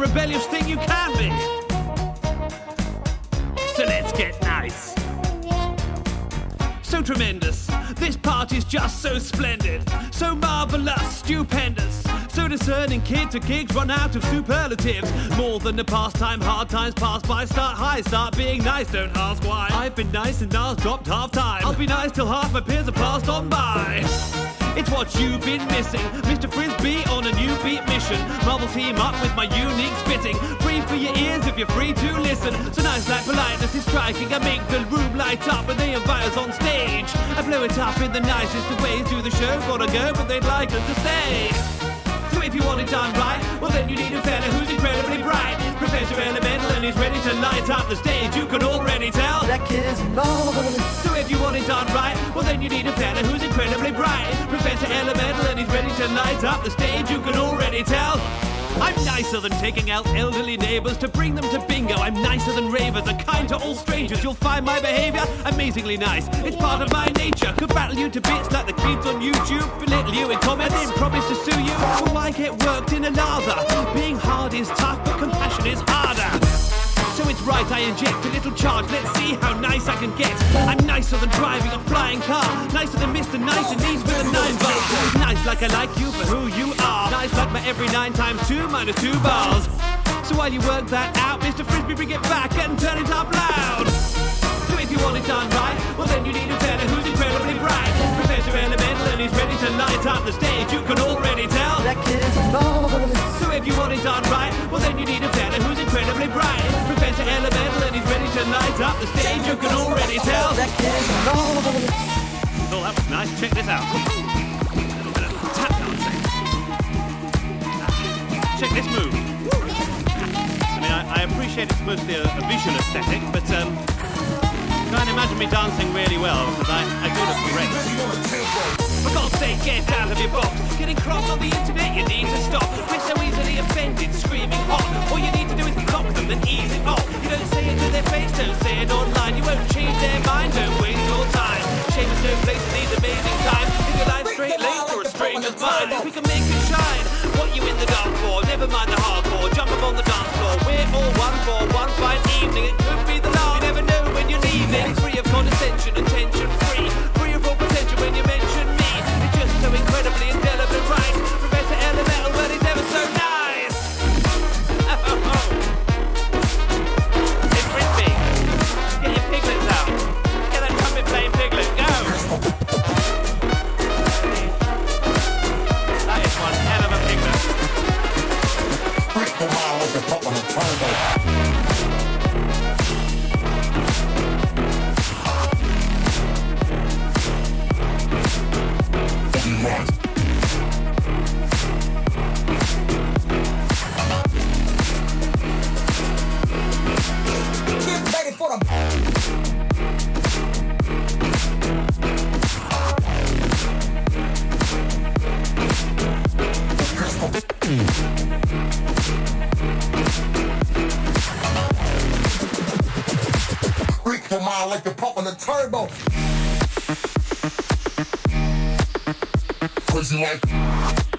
rebellious thing you can be. So let's get nice. So tremendous. This party's just so splendid. So marvelous, stupendous. So discerning kids and gigs run out of superlatives. More than a pastime, hard times pass by. Start high, start being nice, don't ask why. I've been nice and now's dropped half time. I'll be nice till half my peers have passed on by. It's what you've been missing. Mr. Frisbee on a new beat mission. Marvel team up with my unique spitting. Free for your ears if you're free to listen. Nice like politeness is striking. I make the room light up when they invite us on stage. I blow it up in the nicest of ways. Do the show, gotta go, but they'd like us to stay. So if you want it done right, well then you need a fella who's incredibly bright. Professor Elemental and he's ready to light up the stage. You can already tell. That kid is marvelous. So if you want it done right, well then you need a fella who's incredibly bright. Professor Elemental and he's ready to light up the stage. You can already tell. I'm nicer than taking out elderly neighbors to bring them to bingo. I'm nicer than ravers, and kind to all strangers. You'll find my behavior amazingly nice. It's part of my nature. Could battle you to bits like the kids on YouTube, belittle you in comments, then promise to sue you. Well, why get worked in a lather? Being hard is tough, but compassion is harder. So it's right I inject a little charge. Let's see how nice I can get. I'm nicer than driving a flying car. Nicer than Mr. Nice and Knees with a nine bar. Nice like I like you for who you are. Nice like my every nine times two minus two bars. So while you work that out, Mr. Frisbee, bring it back and turn it up loud. So if you want it done right, well then you need a fella who's incredibly bright. Professor Elemental and he's ready to light up the stage. You can already tell. That kid is marvelous. So if you want it done right, well then you need a fella who's incredibly bright. Professor Elemental and he's ready to light up the stage. You can already tell. That kid is marvelous. Oh, that was nice. Check this out. A little bit of tap dancing. Check this move. I mean, I, I appreciate it's mostly a, a visual aesthetic, but um, and imagine me dancing really well because I, I do look great. Get out of your box. Getting cross on the internet, you need to stop. We're so easily offended, screaming hot. All you need to do is block them, then ease it off. You don't say it to their face, don't say it online. You won't change their mind, don't waste your time. Shame is no place in these amazing times. If your line's straight laced or a stranger's mind, we can make it shine. What you in the dark for? Never mind the hardcore. Jump up on the dance floor. We're all one for one fine evening. It could be the last. You never know when you're leaving. Free of condescension and tension free. Free of all pretension when you mention turbo. Crazy like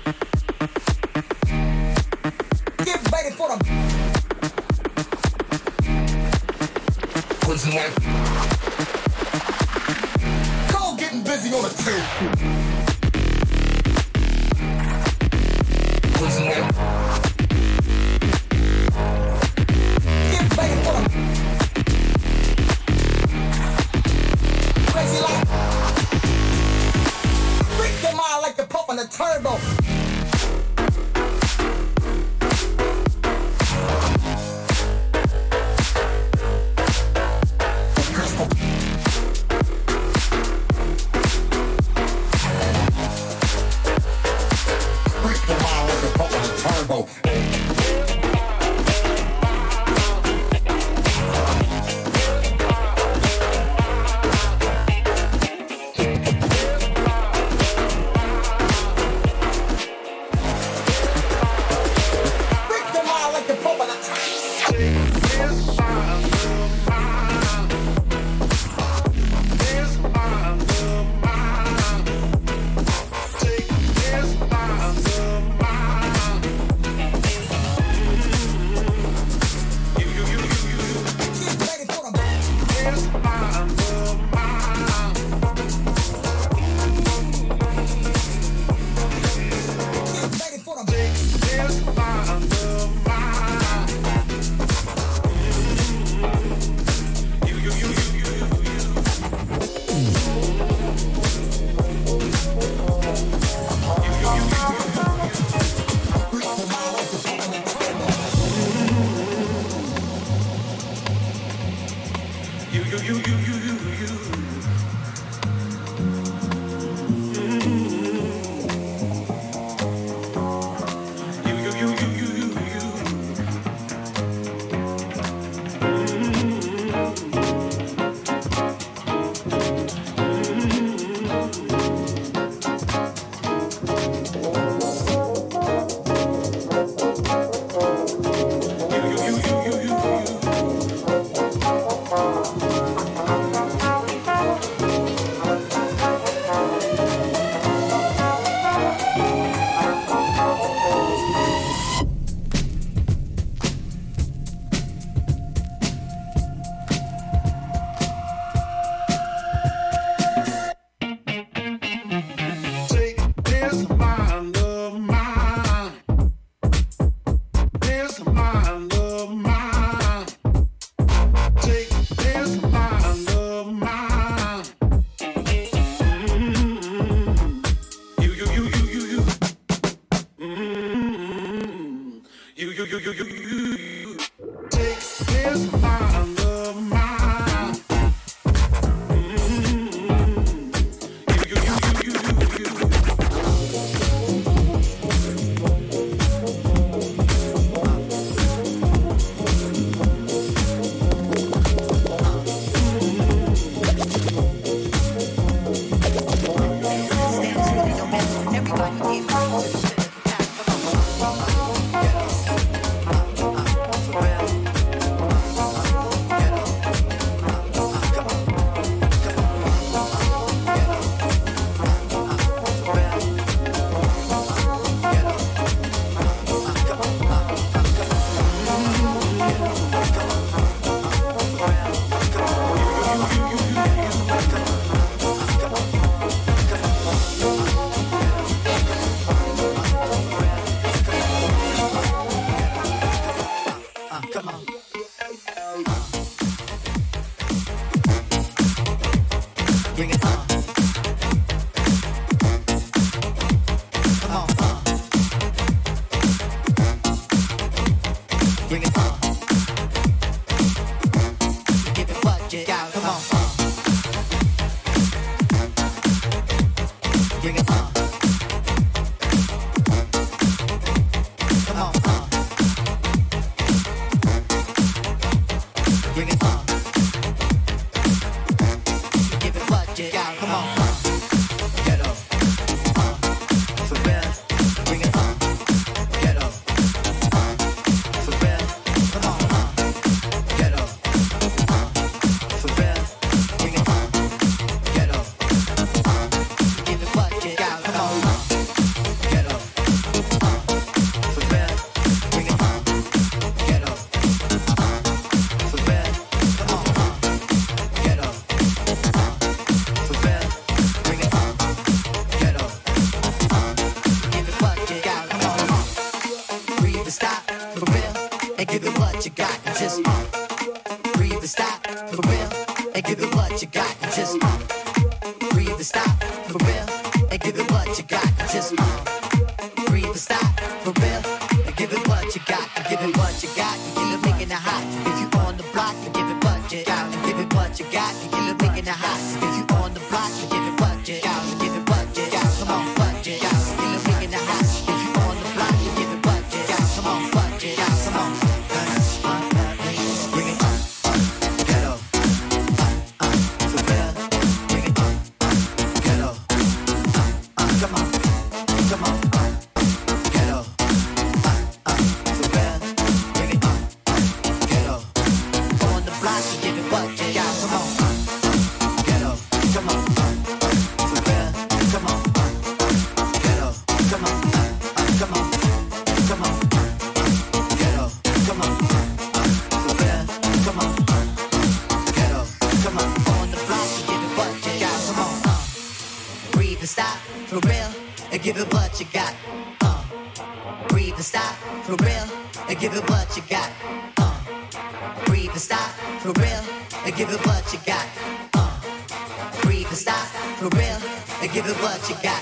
give it what you got. Uh, breathe and stop for real, and give it what you got. Uh, breathe and stop for real, and give it what you got.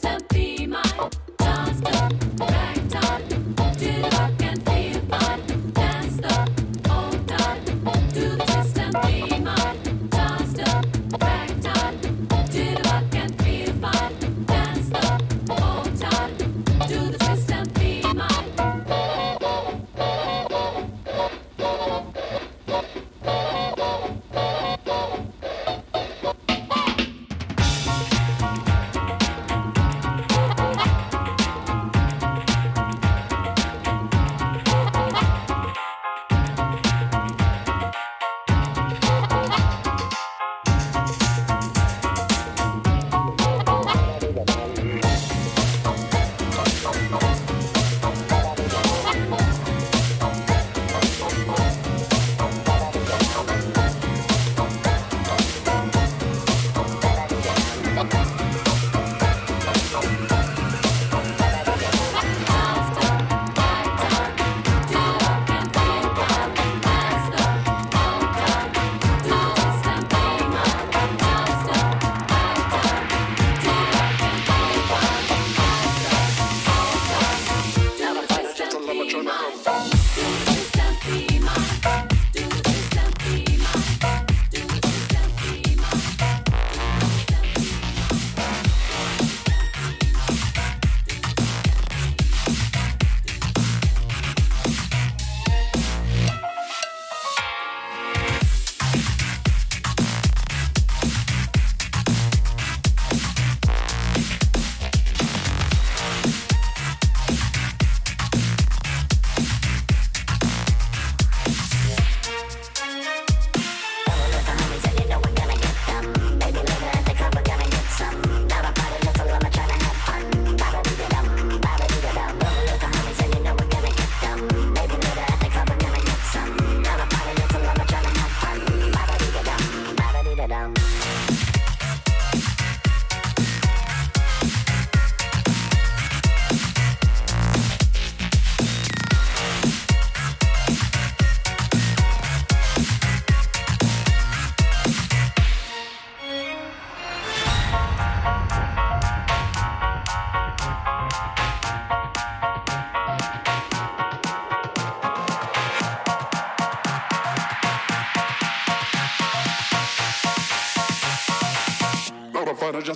Mr. P.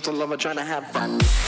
fighter, just a trying to have fun.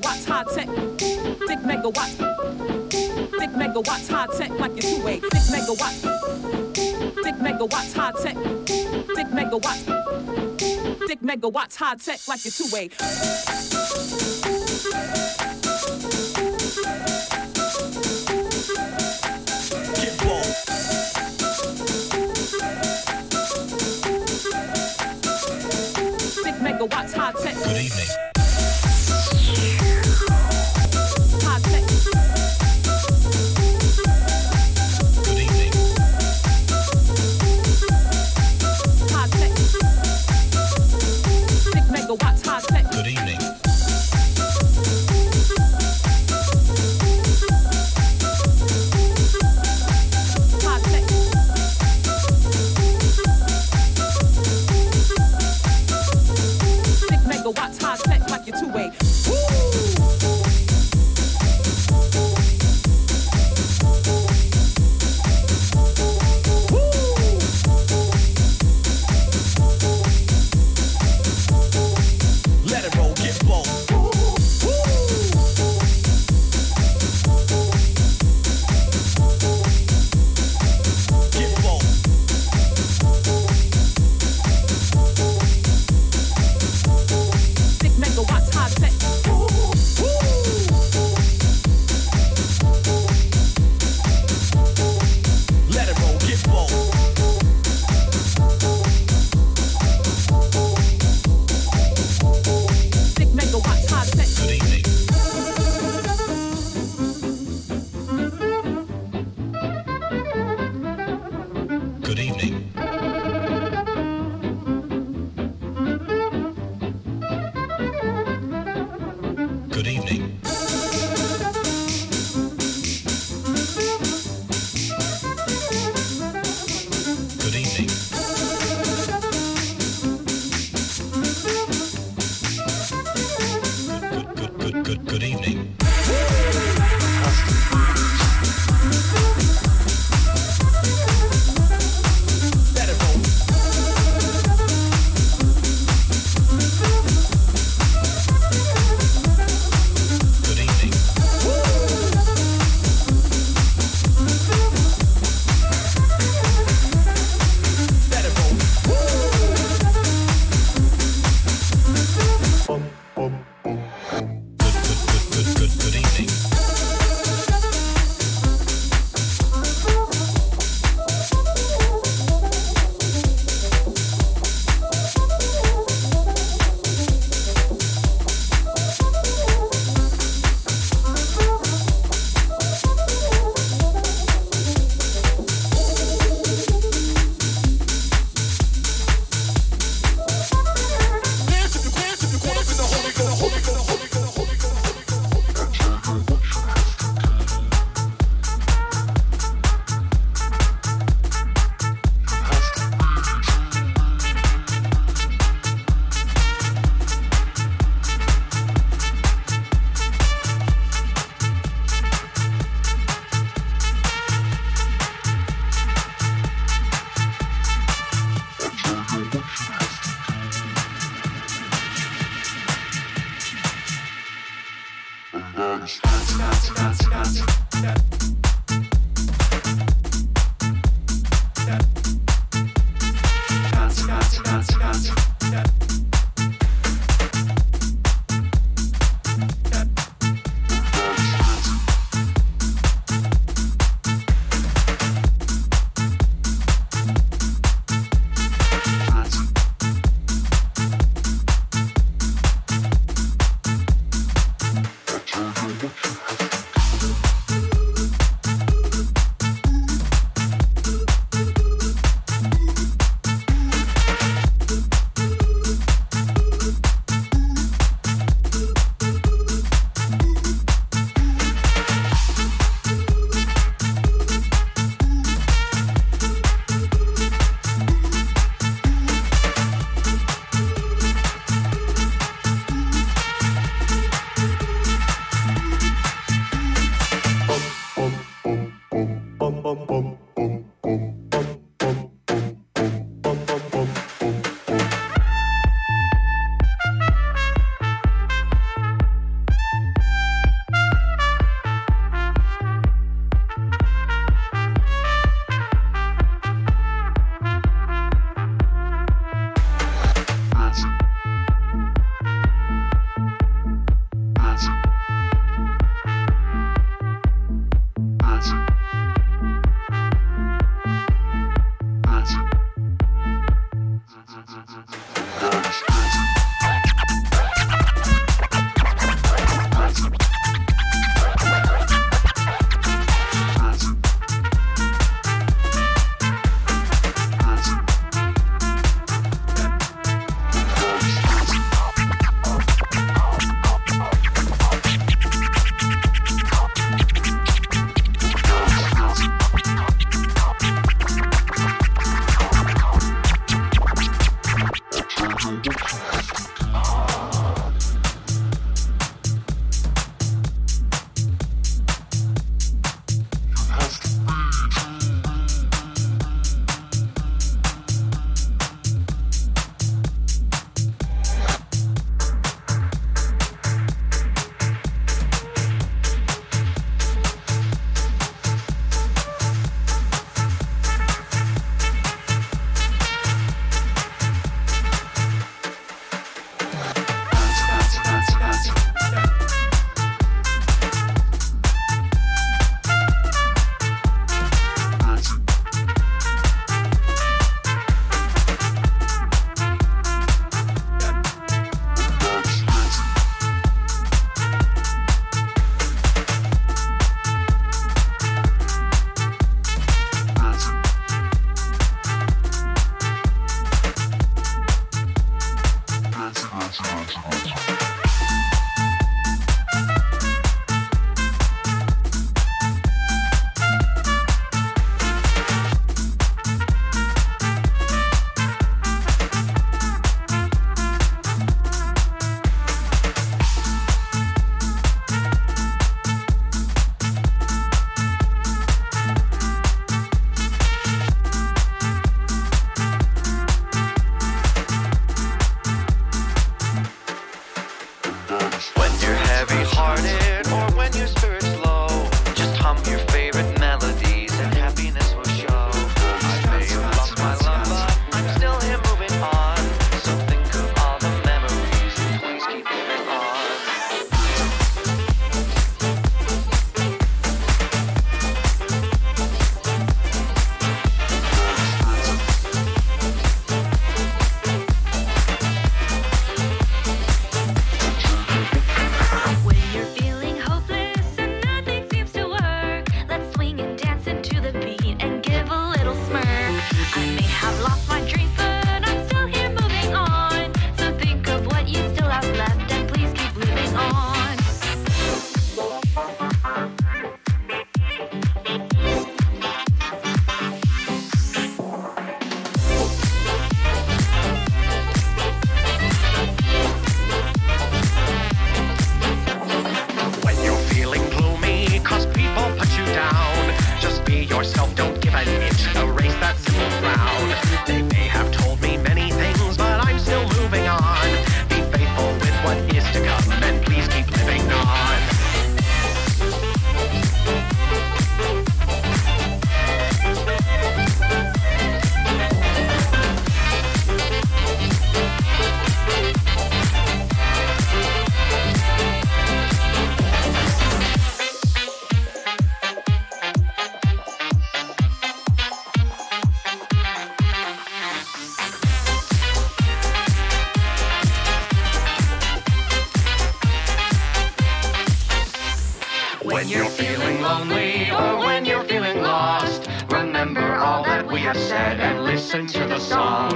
megawatts high tech. Megawatts. Megawatts high tech like your two way. Megawatts. Megawatts high tech. Megawatts. Megawatts high tech like your two way. Good evening.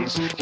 Songs.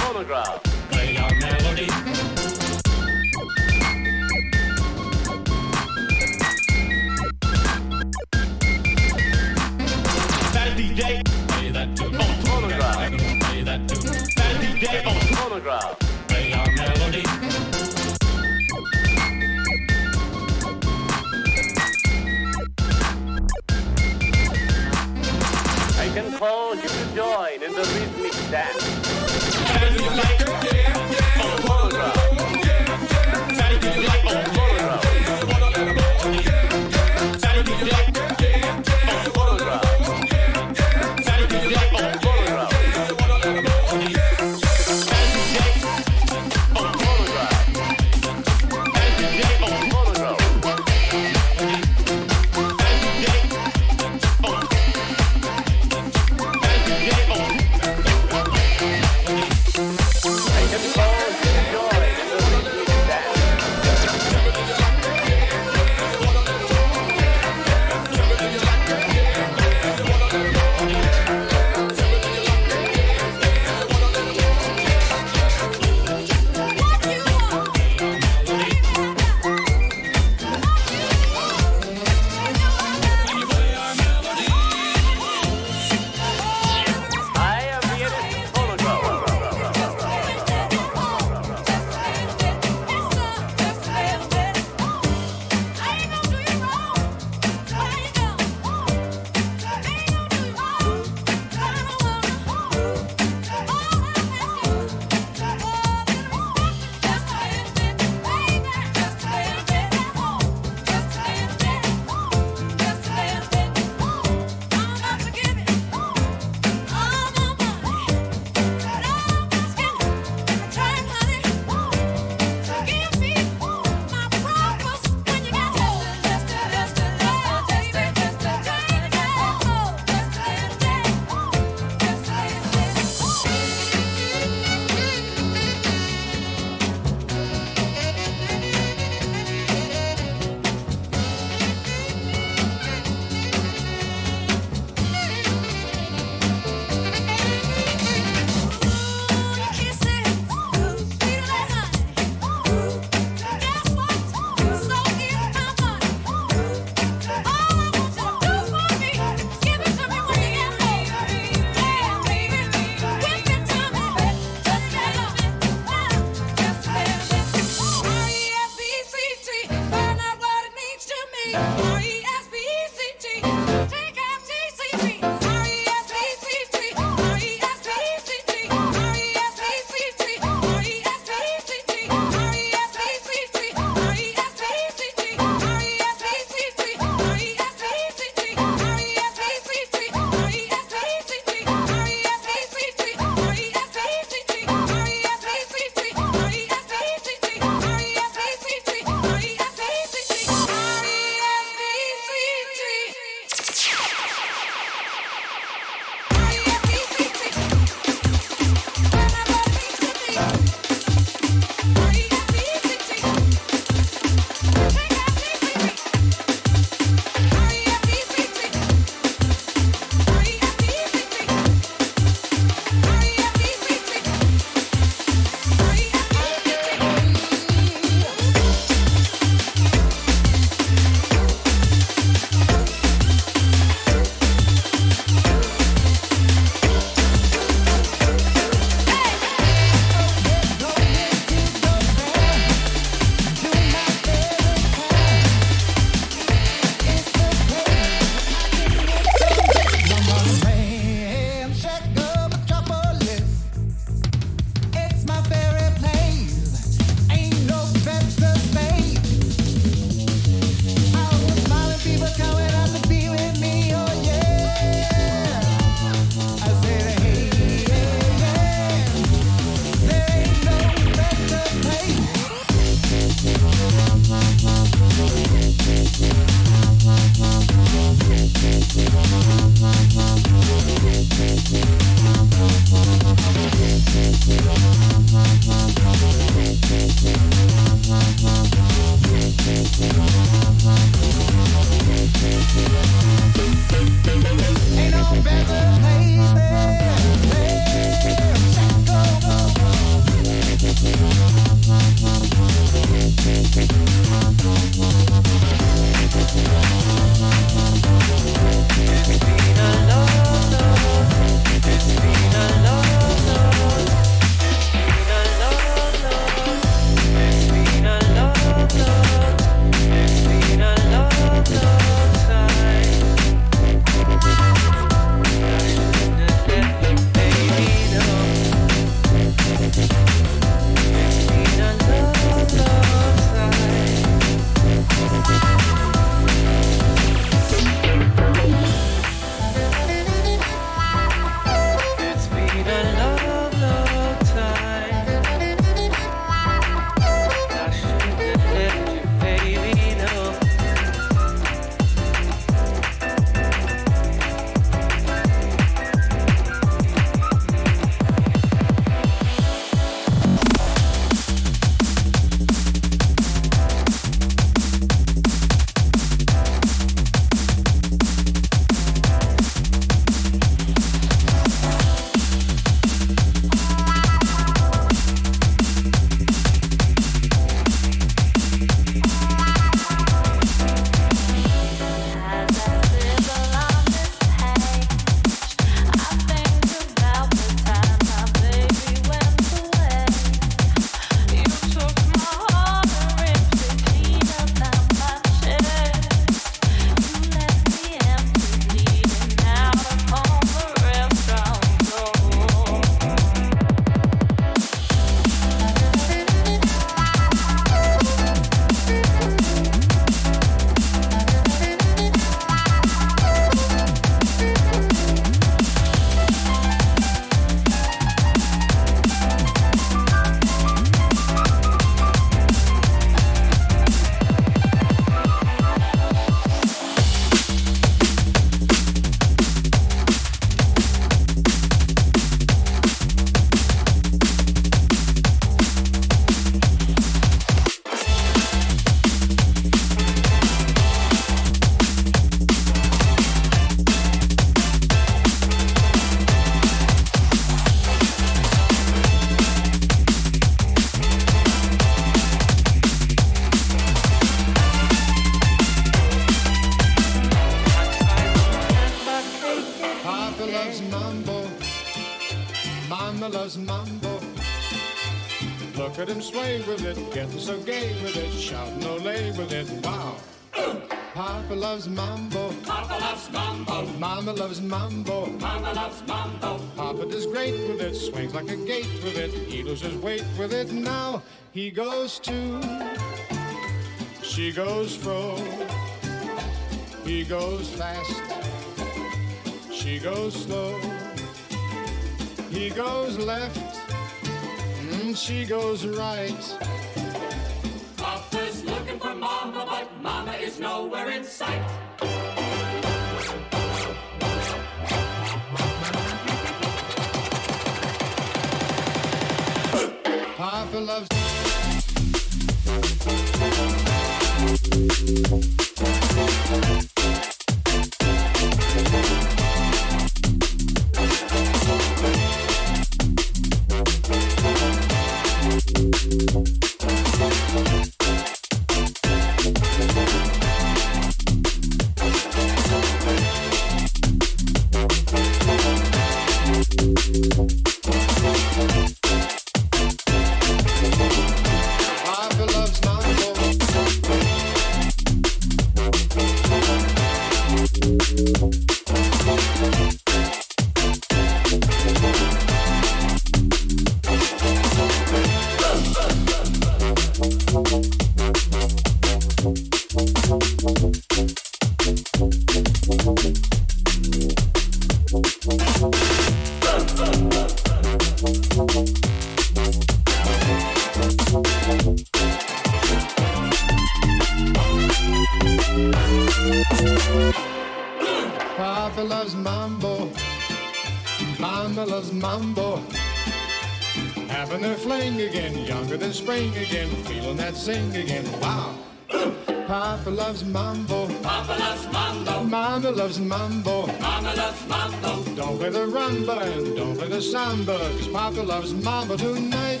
Wow. Papa loves mambo. Papa loves mambo. Mama loves mambo. Mama loves mambo. Don't play the rumba and don't play the samba, cause Papa loves mambo tonight.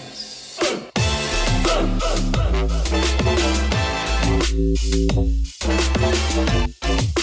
Uh, uh, uh,